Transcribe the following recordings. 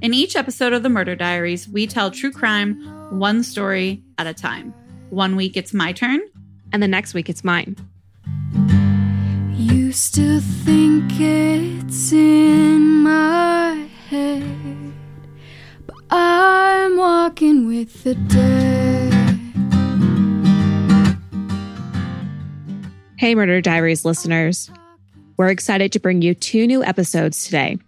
In each episode of the Murder Diaries, we tell true crime one story at a time. One week it's my turn, and the next week it's mine. You still think it's in my head, but I'm walking with the dead. Hey, Murder Diaries listeners. We're excited to bring you two new episodes today.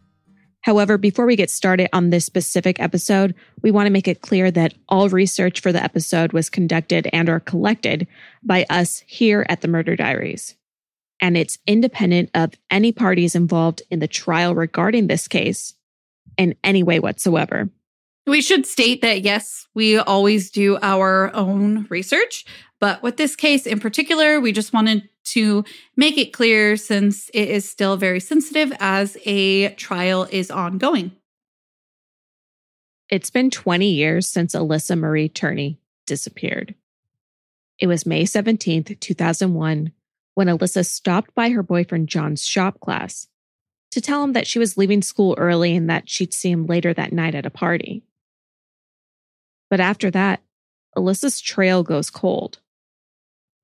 However, before we get started on this specific episode, we want to make it clear that all research for the episode was conducted and or collected by us here at the Murder Diaries. And it's independent of any parties involved in the trial regarding this case in any way whatsoever. We should state that yes, we always do our own research, but with this case in particular, we just wanted to make it clear since it is still very sensitive as a trial is ongoing. It's been 20 years since Alissa Marie Turney disappeared. It was May 17th, 2001, when Alissa stopped by her boyfriend John's shop class to tell him that she was leaving school early and that she'd see him later that night at a party. But after that, Alissa's trail goes cold.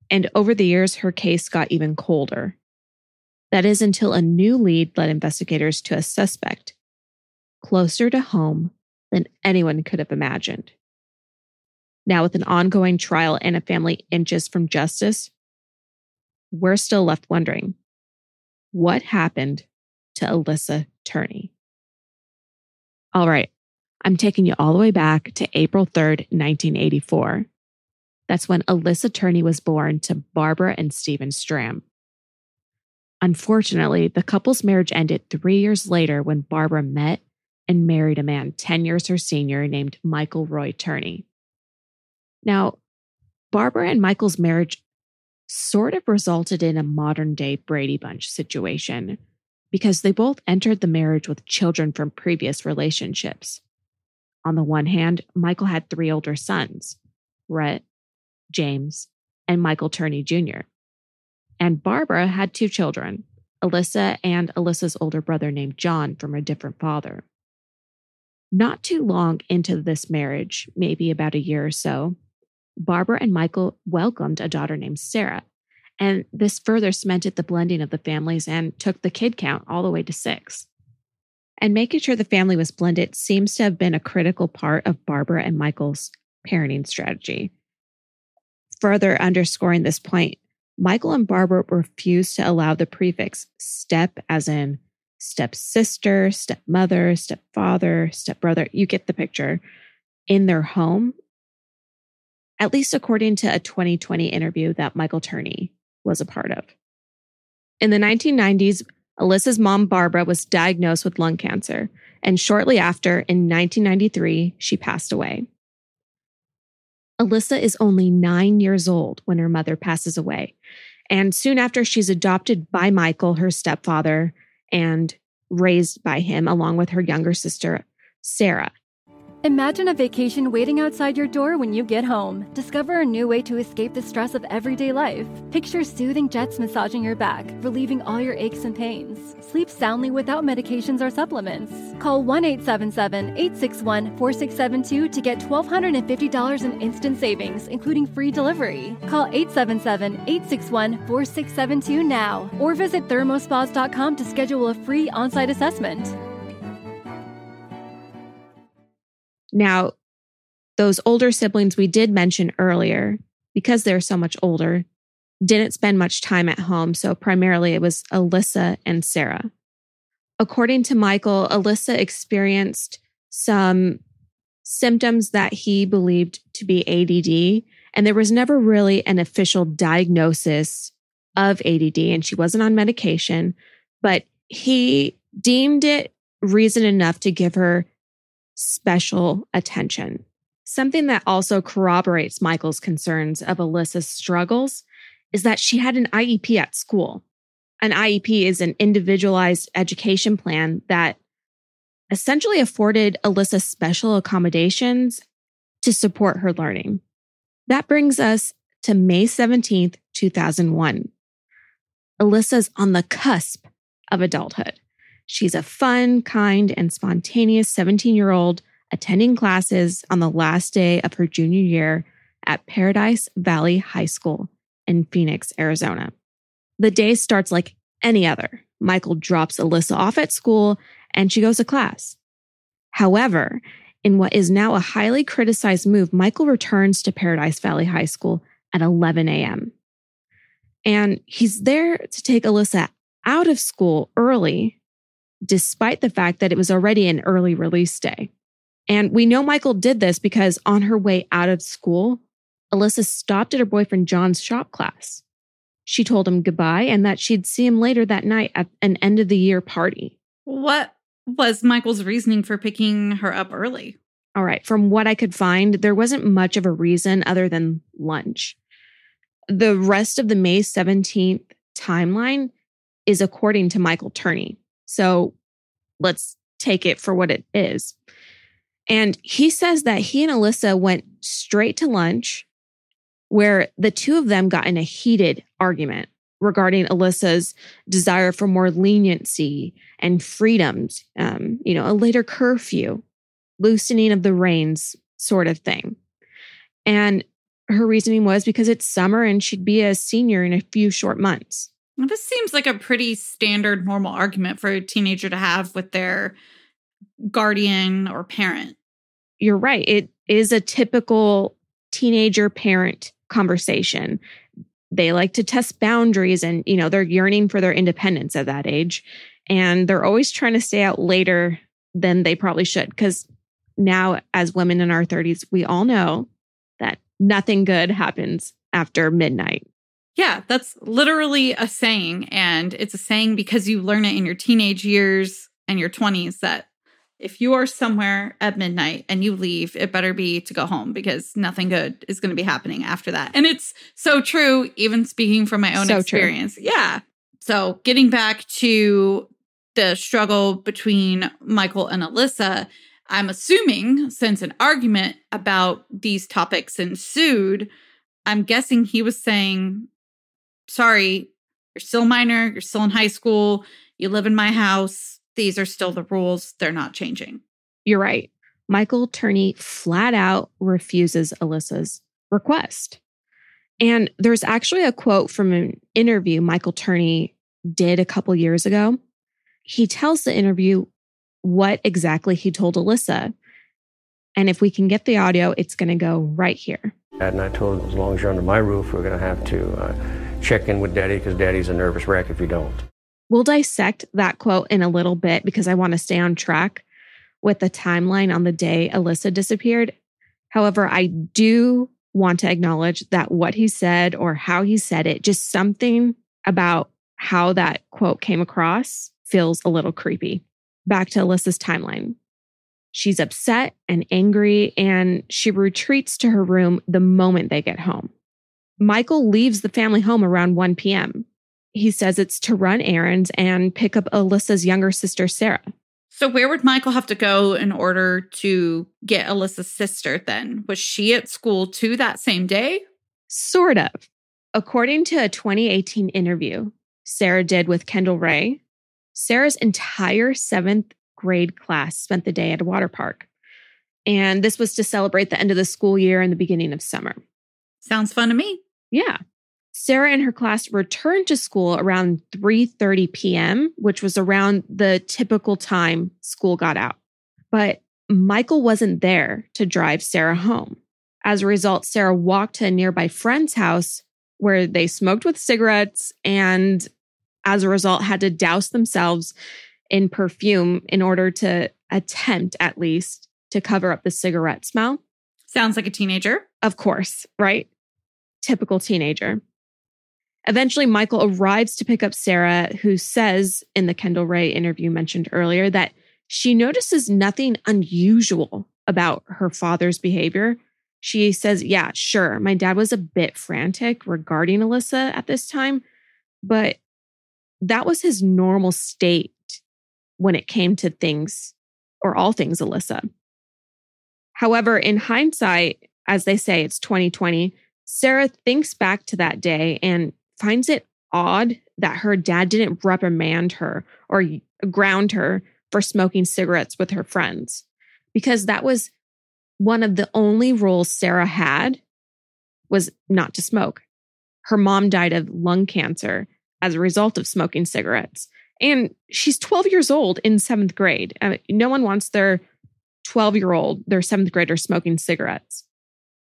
And over the years, her case got even colder. That is until a new lead led investigators to a suspect closer to home than anyone could have imagined. Now, with an ongoing trial and a family inches from justice, we're still left wondering what happened to Alissa Turney? All right, I'm taking you all the way back to April 3rd, 1984. That's when Alissa Turney was born to Barbara and Stephen Stram. Unfortunately, the couple's marriage ended three years later when Barbara met and married a man 10 years her senior named Michael Roy Turney. Now, Barbara and Michael's marriage sort of resulted in a modern day Brady Bunch situation because they both entered the marriage with children from previous relationships. On the one hand, Michael had three older sons Rhett, James, and Michael Turney Jr. And Barbara had two children, Alissa and Alissa's older brother named John from a different father. Not too long into this marriage, maybe about a year or so, Barbara and Michael welcomed a daughter named Sarah. And this further cemented the blending of the families and took the kid count all the way to six. And making sure the family was blended seems to have been a critical part of Barbara and Michael's parenting strategy. Further underscoring this point, Michael and Barbara refused to allow the prefix step, as in stepsister, stepmother, stepfather, stepbrother. You get the picture in their home, at least according to a 2020 interview that Michael Turney was a part of. In the 1990s, Alissa's mom, Barbara, was diagnosed with lung cancer, and shortly after, in 1993, she passed away. Alissa is only nine years old when her mother passes away. And soon after, she's adopted by Michael, her stepfather, and raised by him along with her younger sister, Sarah. Imagine a vacation waiting outside your door when you get home. Discover a new way to escape the stress of everyday life. Picture soothing jets massaging your back, relieving all your aches and pains. Sleep soundly without medications or supplements. Call 1 877 861 4672 to get $1,250 in instant savings, including free delivery. Call 877 861 4672 now or visit thermospas.com to schedule a free on site assessment. Now, those older siblings we did mention earlier, because they're so much older, didn't spend much time at home. So primarily it was Alissa and Sarah. According to Michael, Alissa experienced some symptoms that he believed to be ADD, and there was never really an official diagnosis of ADD, and she wasn't on medication, but he deemed it reason enough to give her special attention. Something that also corroborates Michael's concerns of Alissa's struggles is that she had an IEP at school. An IEP is an individualized education plan that essentially afforded Alissa special accommodations to support her learning. That brings us to May 17th, 2001. Alissa's on the cusp of adulthood. She's a fun, kind, and spontaneous 17 year old attending classes on the last day of her junior year at Paradise Valley High School in Phoenix, Arizona. The day starts like any other. Michael drops Alissa off at school and she goes to class. However, in what is now a highly criticized move, Michael returns to Paradise Valley High School at 11 a.m. And he's there to take Alissa out of school early, despite the fact that it was already an early release day. And we know Michael did this because on her way out of school, Alissa stopped at her boyfriend John's shop class. She told him goodbye and that she'd see him later that night at an end of the year party. What was Michael's reasoning for picking her up early? All right. From what I could find, there wasn't much of a reason other than lunch. The rest of the May 17th timeline is according to Michael Turney. So let's take it for what it is. And he says that he and Alissa went straight to lunch where the two of them got in a heated argument regarding Alissa's desire for more leniency and freedoms, um, you know, a later curfew, loosening of the reins sort of thing. And her reasoning was because it's summer and she'd be a senior in a few short months. This seems like a pretty standard, normal argument for a teenager to have with their guardian or parent. You're right. It is a typical teenager parent conversation. They like to test boundaries and, you know, they're yearning for their independence at that age. And they're always trying to stay out later than they probably should. Because now, as women in our 30s, we all know that nothing good happens after midnight. Yeah, that's literally a saying. And it's a saying because you learn it in your teenage years and your 20s that if you are somewhere at midnight and you leave, it better be to go home because nothing good is going to be happening after that. And it's so true, even speaking from my own so experience. True. Yeah. So getting back to the struggle between Michael and Alissa, I'm assuming since an argument about these topics ensued, I'm guessing he was saying, sorry, you're still minor, you're still in high school, you live in my house these are still the rules. They're not changing. You're right. Michael Turney flat out refuses Alissa's request. And there's actually a quote from an interview Michael Turney did a couple years ago. He tells the interview what exactly he told Alissa. And if we can get the audio, it's going to go right here. And I told him, as long as you're under my roof, we're going to have to uh, check in with daddy because daddy's a nervous wreck if you don't. We'll dissect that quote in a little bit because I want to stay on track with the timeline on the day Alissa disappeared. However, I do want to acknowledge that what he said or how he said it, just something about how that quote came across feels a little creepy. Back to Alissa's timeline. She's upset and angry, and she retreats to her room the moment they get home. Michael leaves the family home around 1 p.m. He says it's to run errands and pick up Alissa's younger sister, Sarah. So, where would Michael have to go in order to get Alissa's sister then? Was she at school too that same day? Sort of. According to a 2018 interview Sarah did with Kendall Rae, Sarah's entire seventh grade class spent the day at a water park. And this was to celebrate the end of the school year and the beginning of summer. Sounds fun to me. Yeah. Sarah and her class returned to school around 3:30 p.m., which was around the typical time school got out. But Michael wasn't there to drive Sarah home. As a result, Sarah walked to a nearby friend's house where they smoked with cigarettes and as a result had to douse themselves in perfume in order to attempt at least to cover up the cigarette smell. Sounds like a teenager. Of course, right? Typical teenager. Eventually, Michael arrives to pick up Sarah, who says in the Kendall Rae interview mentioned earlier that she notices nothing unusual about her father's behavior. She says, Yeah, sure, my dad was a bit frantic regarding Alissa at this time, but that was his normal state when it came to things or all things Alissa. However, in hindsight, as they say, it's 2020, Sarah thinks back to that day and finds it odd that her dad didn't reprimand her or ground her for smoking cigarettes with her friends because that was one of the only rules Sarah had was not to smoke. Her mom died of lung cancer as a result of smoking cigarettes. And she's 12 years old in seventh grade. I mean, no one wants their 12 year old, their seventh grader, smoking cigarettes.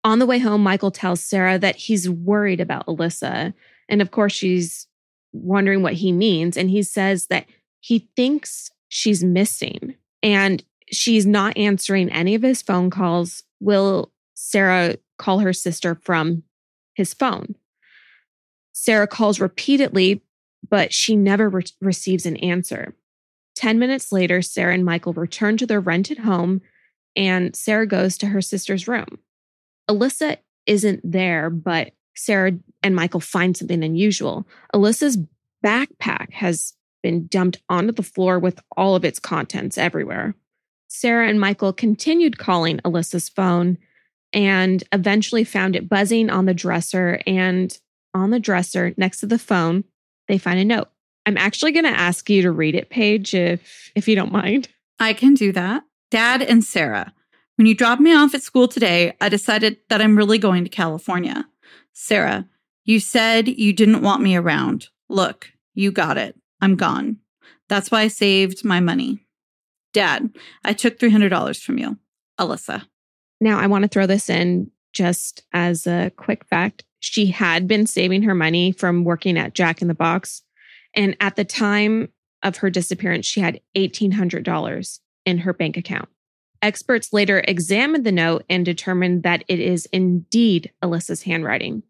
On the way home, Michael tells Sarah that he's worried about Alissa. And of course, she's wondering what he means. And he says that he thinks she's missing and she's not answering any of his phone calls. Will Sarah call her sister from his phone? Sarah calls repeatedly, but she never re- receives an answer. 10 minutes later, Sarah and Michael return to their rented home, and Sarah goes to her sister's room. Alissa isn't there, but Sarah and Michael find something unusual. Alissa's backpack has been dumped onto the floor with all of its contents everywhere. Sarah and Michael continued calling Alissa's phone and eventually found it buzzing on the dresser. And on the dresser next to the phone, they find a note. I'm actually going to ask you to read it, Paige, if if you don't mind. I can do that. Dad and Sarah, when you dropped me off at school today, I decided that I'm really going to California. Sarah, you said you didn't want me around. Look, you got it. I'm gone. That's why I saved my money. Dad, I took $300 from you. Alissa. Now, I want to throw this in just as a quick fact. She had been saving her money from working at Jack in the Box. And at the time of her disappearance, she had $1,800 in her bank account. Experts later examined the note and determined that it is indeed Alissa's handwriting.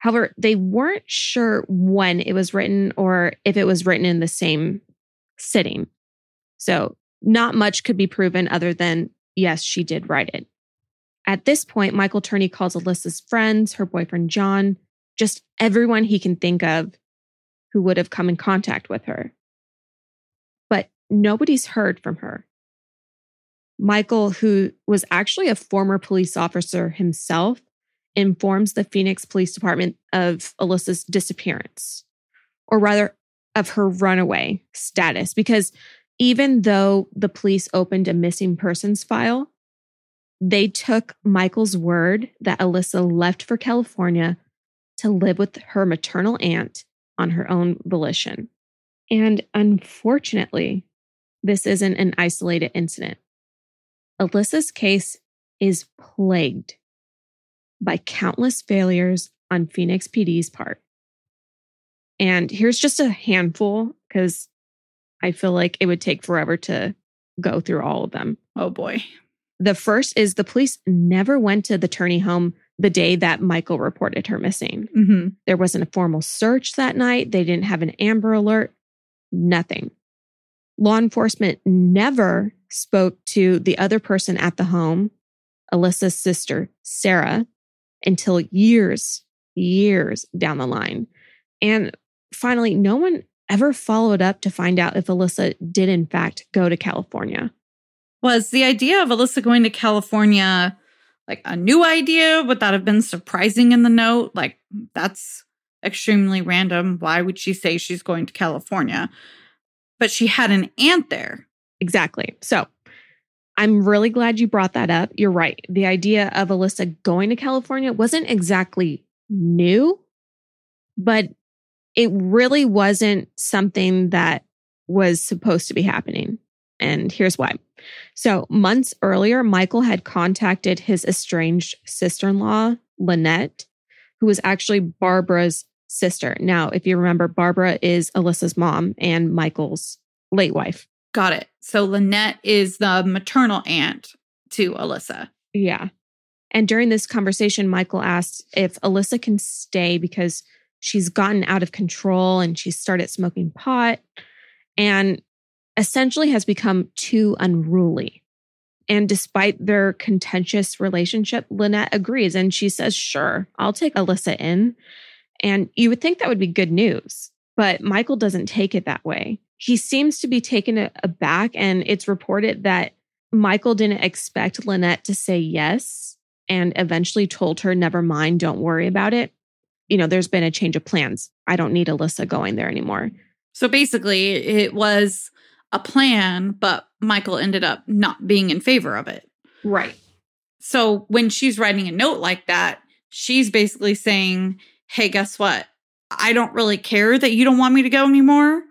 However, they weren't sure when it was written or if it was written in the same sitting. So, not much could be proven other than yes, she did write it. At this point, Michael Turney calls Alissa's friends, her boyfriend John, just everyone he can think of who would have come in contact with her. But nobody's heard from her. Michael, who was actually a former police officer himself, informs the Phoenix Police Department of Alissa's disappearance, or rather, of her runaway status, because even though the police opened a missing persons file, they took Michael's word that Alissa left for California to live with her maternal aunt on her own volition. And unfortunately, this isn't an isolated incident. Alissa's case is plagued by countless failures on Phoenix PD's part. And here's just a handful because I feel like it would take forever to go through all of them. Oh boy. The first is the police never went to the Turney home the day that Michael reported her missing. Mm-hmm. There wasn't a formal search that night. They didn't have an Amber Alert, nothing. Law enforcement never spoke to the other person at the home, Alissa's sister, Sarah, until years, years down the line. And finally, no one ever followed up to find out if Alissa did, in fact, go to California. Was the idea of Alissa going to California like a new idea? Would that have been surprising in the note? Like, that's extremely random. Why would she say she's going to California? But she had an aunt there. Exactly. So I'm really glad you brought that up. You're right. The idea of Alissa going to California wasn't exactly new, but it really wasn't something that was supposed to be happening. And here's why So, months earlier, Michael had contacted his estranged sister in law, Lynette, who was actually Barbara's sister. Now, if you remember, Barbara is Alissa's mom and Michael's late wife. Got it. So, Lynette is the maternal aunt to Alissa. Yeah. And during this conversation, Michael asked if Alissa can stay because she's gotten out of control and she started smoking pot and essentially has become too unruly. And despite their contentious relationship, Lynette agrees and she says, Sure, I'll take Alissa in. And you would think that would be good news, but Michael doesn't take it that way. He seems to be taken aback, and it's reported that Michael didn't expect Lynette to say yes and eventually told her, Never mind, don't worry about it. You know, there's been a change of plans. I don't need Alissa going there anymore. So basically, it was a plan, but Michael ended up not being in favor of it. Right. So when she's writing a note like that, she's basically saying, Hey, guess what? I don't really care that you don't want me to go anymore.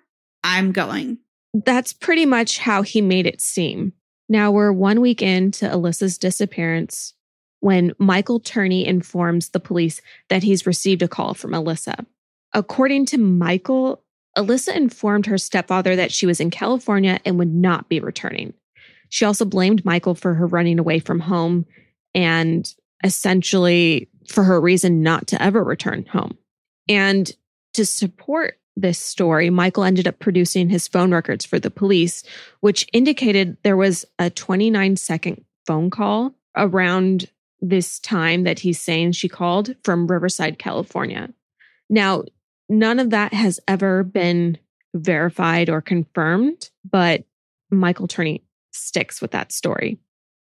I'm going. That's pretty much how he made it seem. Now we're one week into Alissa's disappearance when Michael Turney informs the police that he's received a call from Alissa. According to Michael, Alissa informed her stepfather that she was in California and would not be returning. She also blamed Michael for her running away from home and essentially for her reason not to ever return home. And to support this story, Michael ended up producing his phone records for the police, which indicated there was a 29 second phone call around this time that he's saying she called from Riverside, California. Now, none of that has ever been verified or confirmed, but Michael Turney sticks with that story.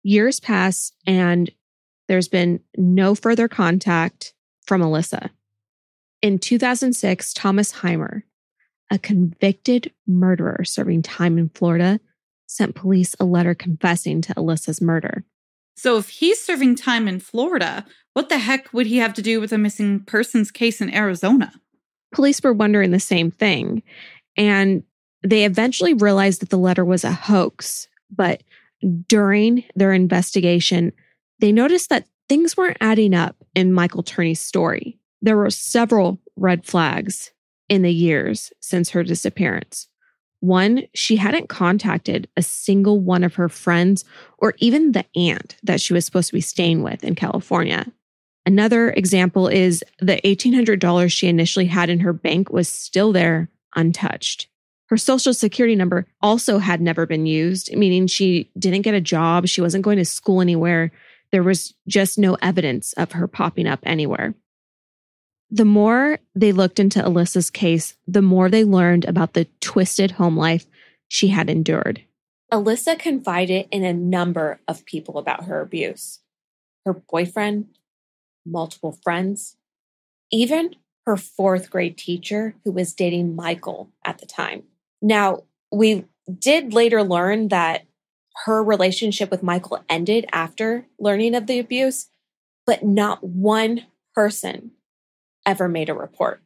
Years pass and there's been no further contact from Alissa. In 2006, Thomas Heimer, a convicted murderer serving time in Florida, sent police a letter confessing to Alissa's murder. So, if he's serving time in Florida, what the heck would he have to do with a missing persons case in Arizona? Police were wondering the same thing. And they eventually realized that the letter was a hoax. But during their investigation, they noticed that things weren't adding up in Michael Turney's story. There were several red flags in the years since her disappearance. One, she hadn't contacted a single one of her friends or even the aunt that she was supposed to be staying with in California. Another example is the $1,800 she initially had in her bank was still there untouched. Her social security number also had never been used, meaning she didn't get a job. She wasn't going to school anywhere. There was just no evidence of her popping up anywhere. The more they looked into Alissa's case, the more they learned about the twisted home life she had endured. Alissa confided in a number of people about her abuse her boyfriend, multiple friends, even her fourth grade teacher who was dating Michael at the time. Now, we did later learn that her relationship with Michael ended after learning of the abuse, but not one person ever made a report.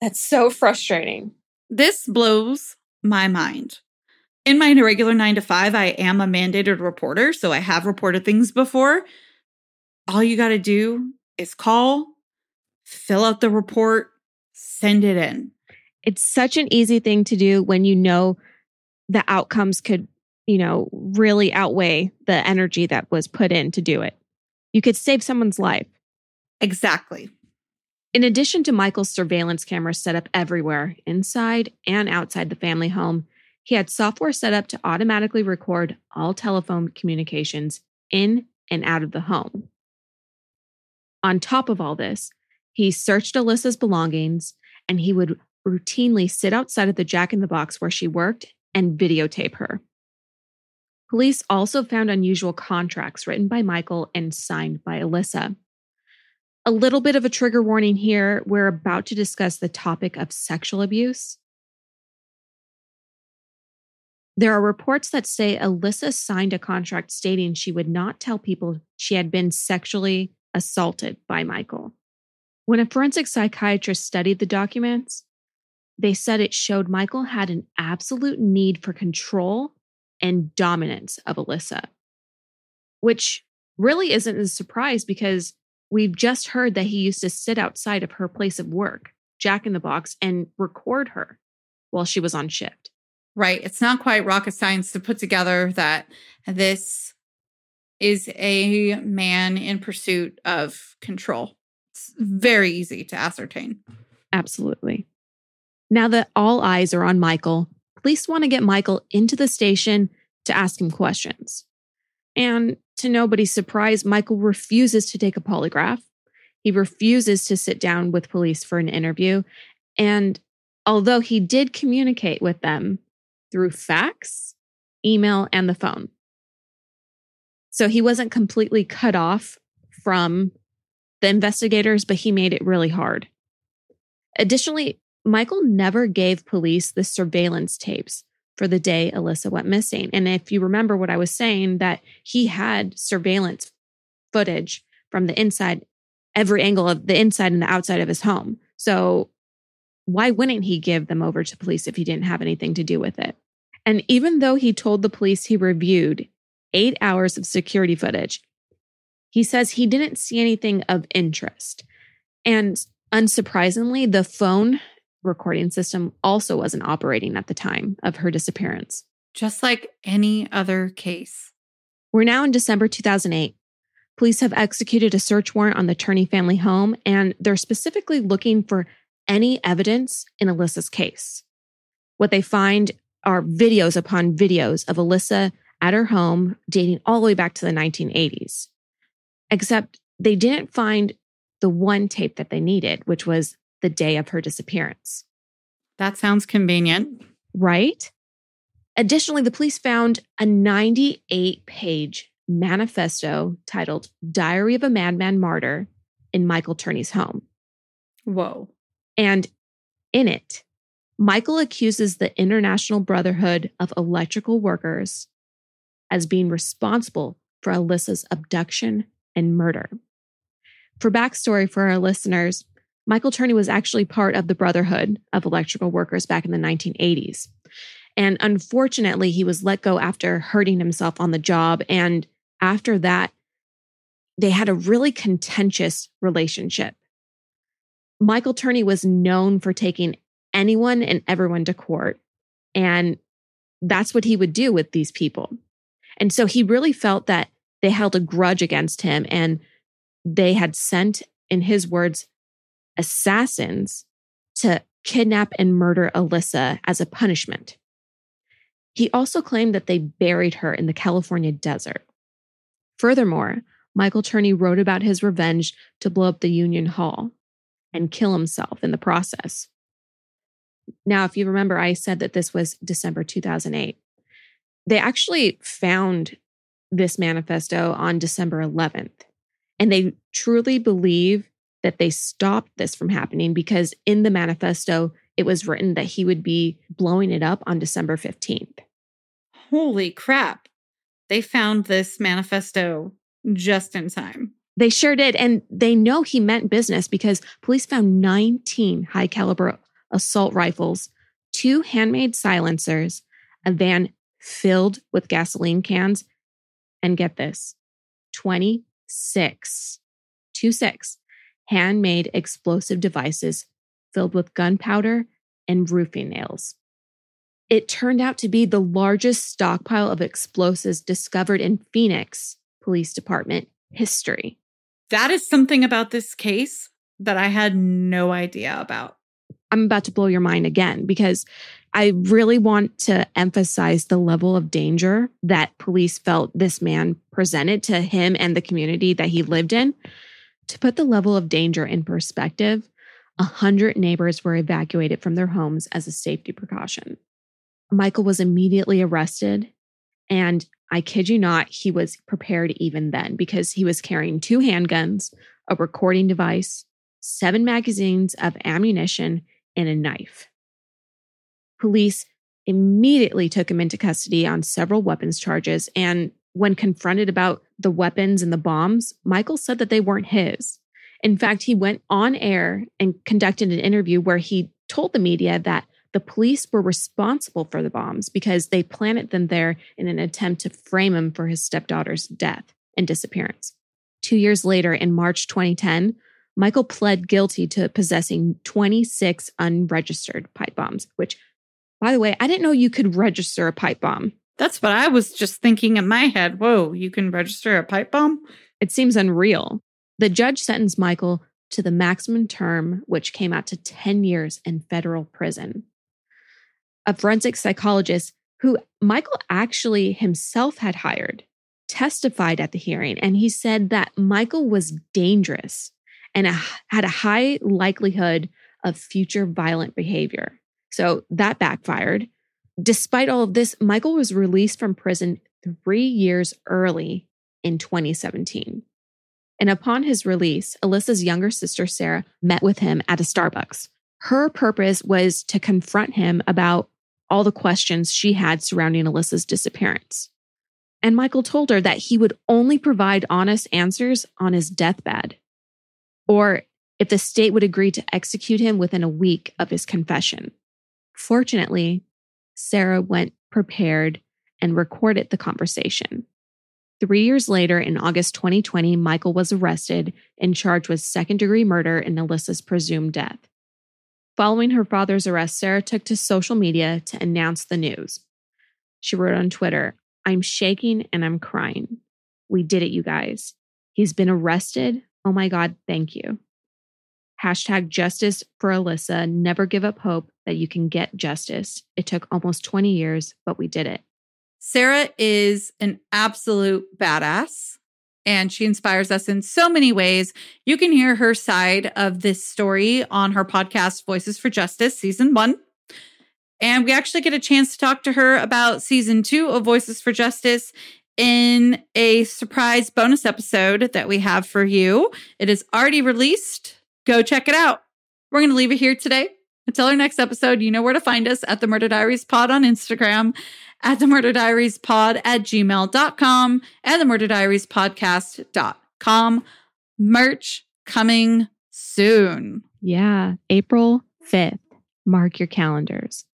That's so frustrating. This blows my mind. In my regular nine to five, I am a mandated reporter, so I have reported things before. All you got to do is call, fill out the report, send it in. It's such an easy thing to do when you know the outcomes could you know, really outweigh the energy that was put in to do it. You could save someone's life. Exactly. In addition to Michael's surveillance cameras set up everywhere, inside and outside the family home, he had software set up to automatically record all telephone communications in and out of the home. On top of all this, he searched Alissa's belongings and he would routinely sit outside of the Jack in the Box where she worked and videotape her. Police also found unusual contracts written by Michael and signed by Alissa. A little bit of a trigger warning here. We're about to discuss the topic of sexual abuse. There are reports that say Alissa signed a contract stating she would not tell people she had been sexually assaulted by Michael. When a forensic psychiatrist studied the documents, they said it showed Michael had an absolute need for control and dominance of Alissa, which really isn't a surprise because we've just heard that he used to sit outside of her place of work, Jack in the Box, and record her while she was on shift. Right. It's not quite rocket science to put together that this is a man in pursuit of control. It's very easy to ascertain. Absolutely. Now that all eyes are on Michael, police want to get Michael into the station to ask him questions. And to nobody's surprise, Michael refuses to take a polygraph. He refuses to sit down with police for an interview. And although he did communicate with them through fax, email, and the phone. So he wasn't completely cut off from the investigators, but he made it really hard. Additionally, Michael never gave police the surveillance tapes for the day Alissa went missing. And if you remember what I was saying, that he had surveillance footage from the inside, every angle of the inside and the outside of his home. So why wouldn't he give them over to police if he didn't have anything to do with it? And even though he told the police he reviewed eight hours of security footage, he says he didn't see anything of interest. And unsurprisingly, the phone recording system also wasn't operating at the time of her disappearance. Just like any other case. We're now in December 2008. Police have executed a search warrant on the Turney family home, and they're specifically looking for any evidence in Alissa's case. What they find are videos upon videos of Alissa at her home dating all the way back to the 1980s. Except they didn't find the one tape that they needed, which was the day of her disappearance. That sounds convenient. Right? Additionally, the police found a 98 page manifesto titled Diary of a Madman Martyr in Michael Turney's home. Whoa. And in it, Michael accuses the International Brotherhood of Electrical Workers as being responsible for Alissa's abduction and murder. For backstory for our listeners, Michael Turney was actually part of the Brotherhood of Electrical Workers back in the 1980s. And unfortunately, he was let go after hurting himself on the job. And after that, they had a really contentious relationship. Michael Turney was known for taking anyone and everyone to court. And that's what he would do with these people. And so he really felt that they held a grudge against him and they had sent, in his words, assassins to kidnap and murder Alissa as a punishment. He also claimed that they buried her in the California desert. Furthermore, Michael Turney wrote about his revenge to blow up the Union Hall and kill himself in the process. Now, if you remember, I said that this was December 2008. They actually found this manifesto on December 11th, and they truly believe that they stopped this from happening because in the manifesto, it was written that he would be blowing it up on December 15th. Holy crap. They found this manifesto just in time. They sure did. And they know he meant business because police found 19 high caliber assault rifles, two handmade silencers, a van filled with gasoline cans, and get this 26, two six handmade explosive devices filled with gunpowder and roofing nails. It turned out to be the largest stockpile of explosives discovered in Phoenix Police Department history. That is something about this case that I had no idea about. I'm about to blow your mind again because I really want to emphasize the level of danger that police felt this man presented to him and the community that he lived in. To put the level of danger in perspective, 100 neighbors were evacuated from their homes as a safety precaution. Michael was immediately arrested, and I kid you not, he was prepared even then because he was carrying two handguns, a recording device, seven magazines of ammunition, and a knife. Police immediately took him into custody on several weapons charges and when confronted about the weapons and the bombs, Michael said that they weren't his. In fact, he went on air and conducted an interview where he told the media that the police were responsible for the bombs because they planted them there in an attempt to frame him for his stepdaughter's death and disappearance. Two years later, in March 2010, Michael pled guilty to possessing 26 unregistered pipe bombs, which, by the way, I didn't know you could register a pipe bomb. That's what I was just thinking in my head. Whoa, you can register a pipe bomb? It seems unreal. The judge sentenced Michael to the maximum term, which came out to 10 years in federal prison. A forensic psychologist who Michael actually himself had hired testified at the hearing, and he said that Michael was dangerous and had a high likelihood of future violent behavior. So that backfired. Despite all of this, Michael was released from prison three years early in 2017. And upon his release, Alissa's younger sister, Sarah, met with him at a Starbucks. Her purpose was to confront him about all the questions she had surrounding Alissa's disappearance. And Michael told her that he would only provide honest answers on his deathbed, or if the state would agree to execute him within a week of his confession. Fortunately, Sarah went prepared and recorded the conversation. Three years later, in August 2020, Michael was arrested and charged with second degree murder in Alissa's presumed death. Following her father's arrest, Sarah took to social media to announce the news. She wrote on Twitter, I'm shaking and I'm crying. We did it, you guys. He's been arrested. Oh my God, thank you. Hashtag justice for Alissa. Never give up hope that you can get justice. It took almost 20 years, but we did it. Sarah is an absolute badass and she inspires us in so many ways. You can hear her side of this story on her podcast, Voices for Justice, season one. And we actually get a chance to talk to her about season two of Voices for Justice in a surprise bonus episode that we have for you. It is already released. Go check it out. We're going to leave it here today. Until our next episode, you know where to find us at the Murder Diaries Pod on Instagram at the murder diaries pod at gmail.com and the murder diaries podcast.com. Merch coming soon. Yeah, April 5th. Mark your calendars.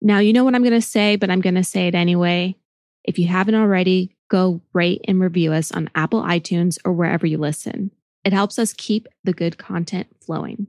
Now, you know what I'm going to say, but I'm going to say it anyway. If you haven't already, go rate and review us on Apple iTunes or wherever you listen. It helps us keep the good content flowing.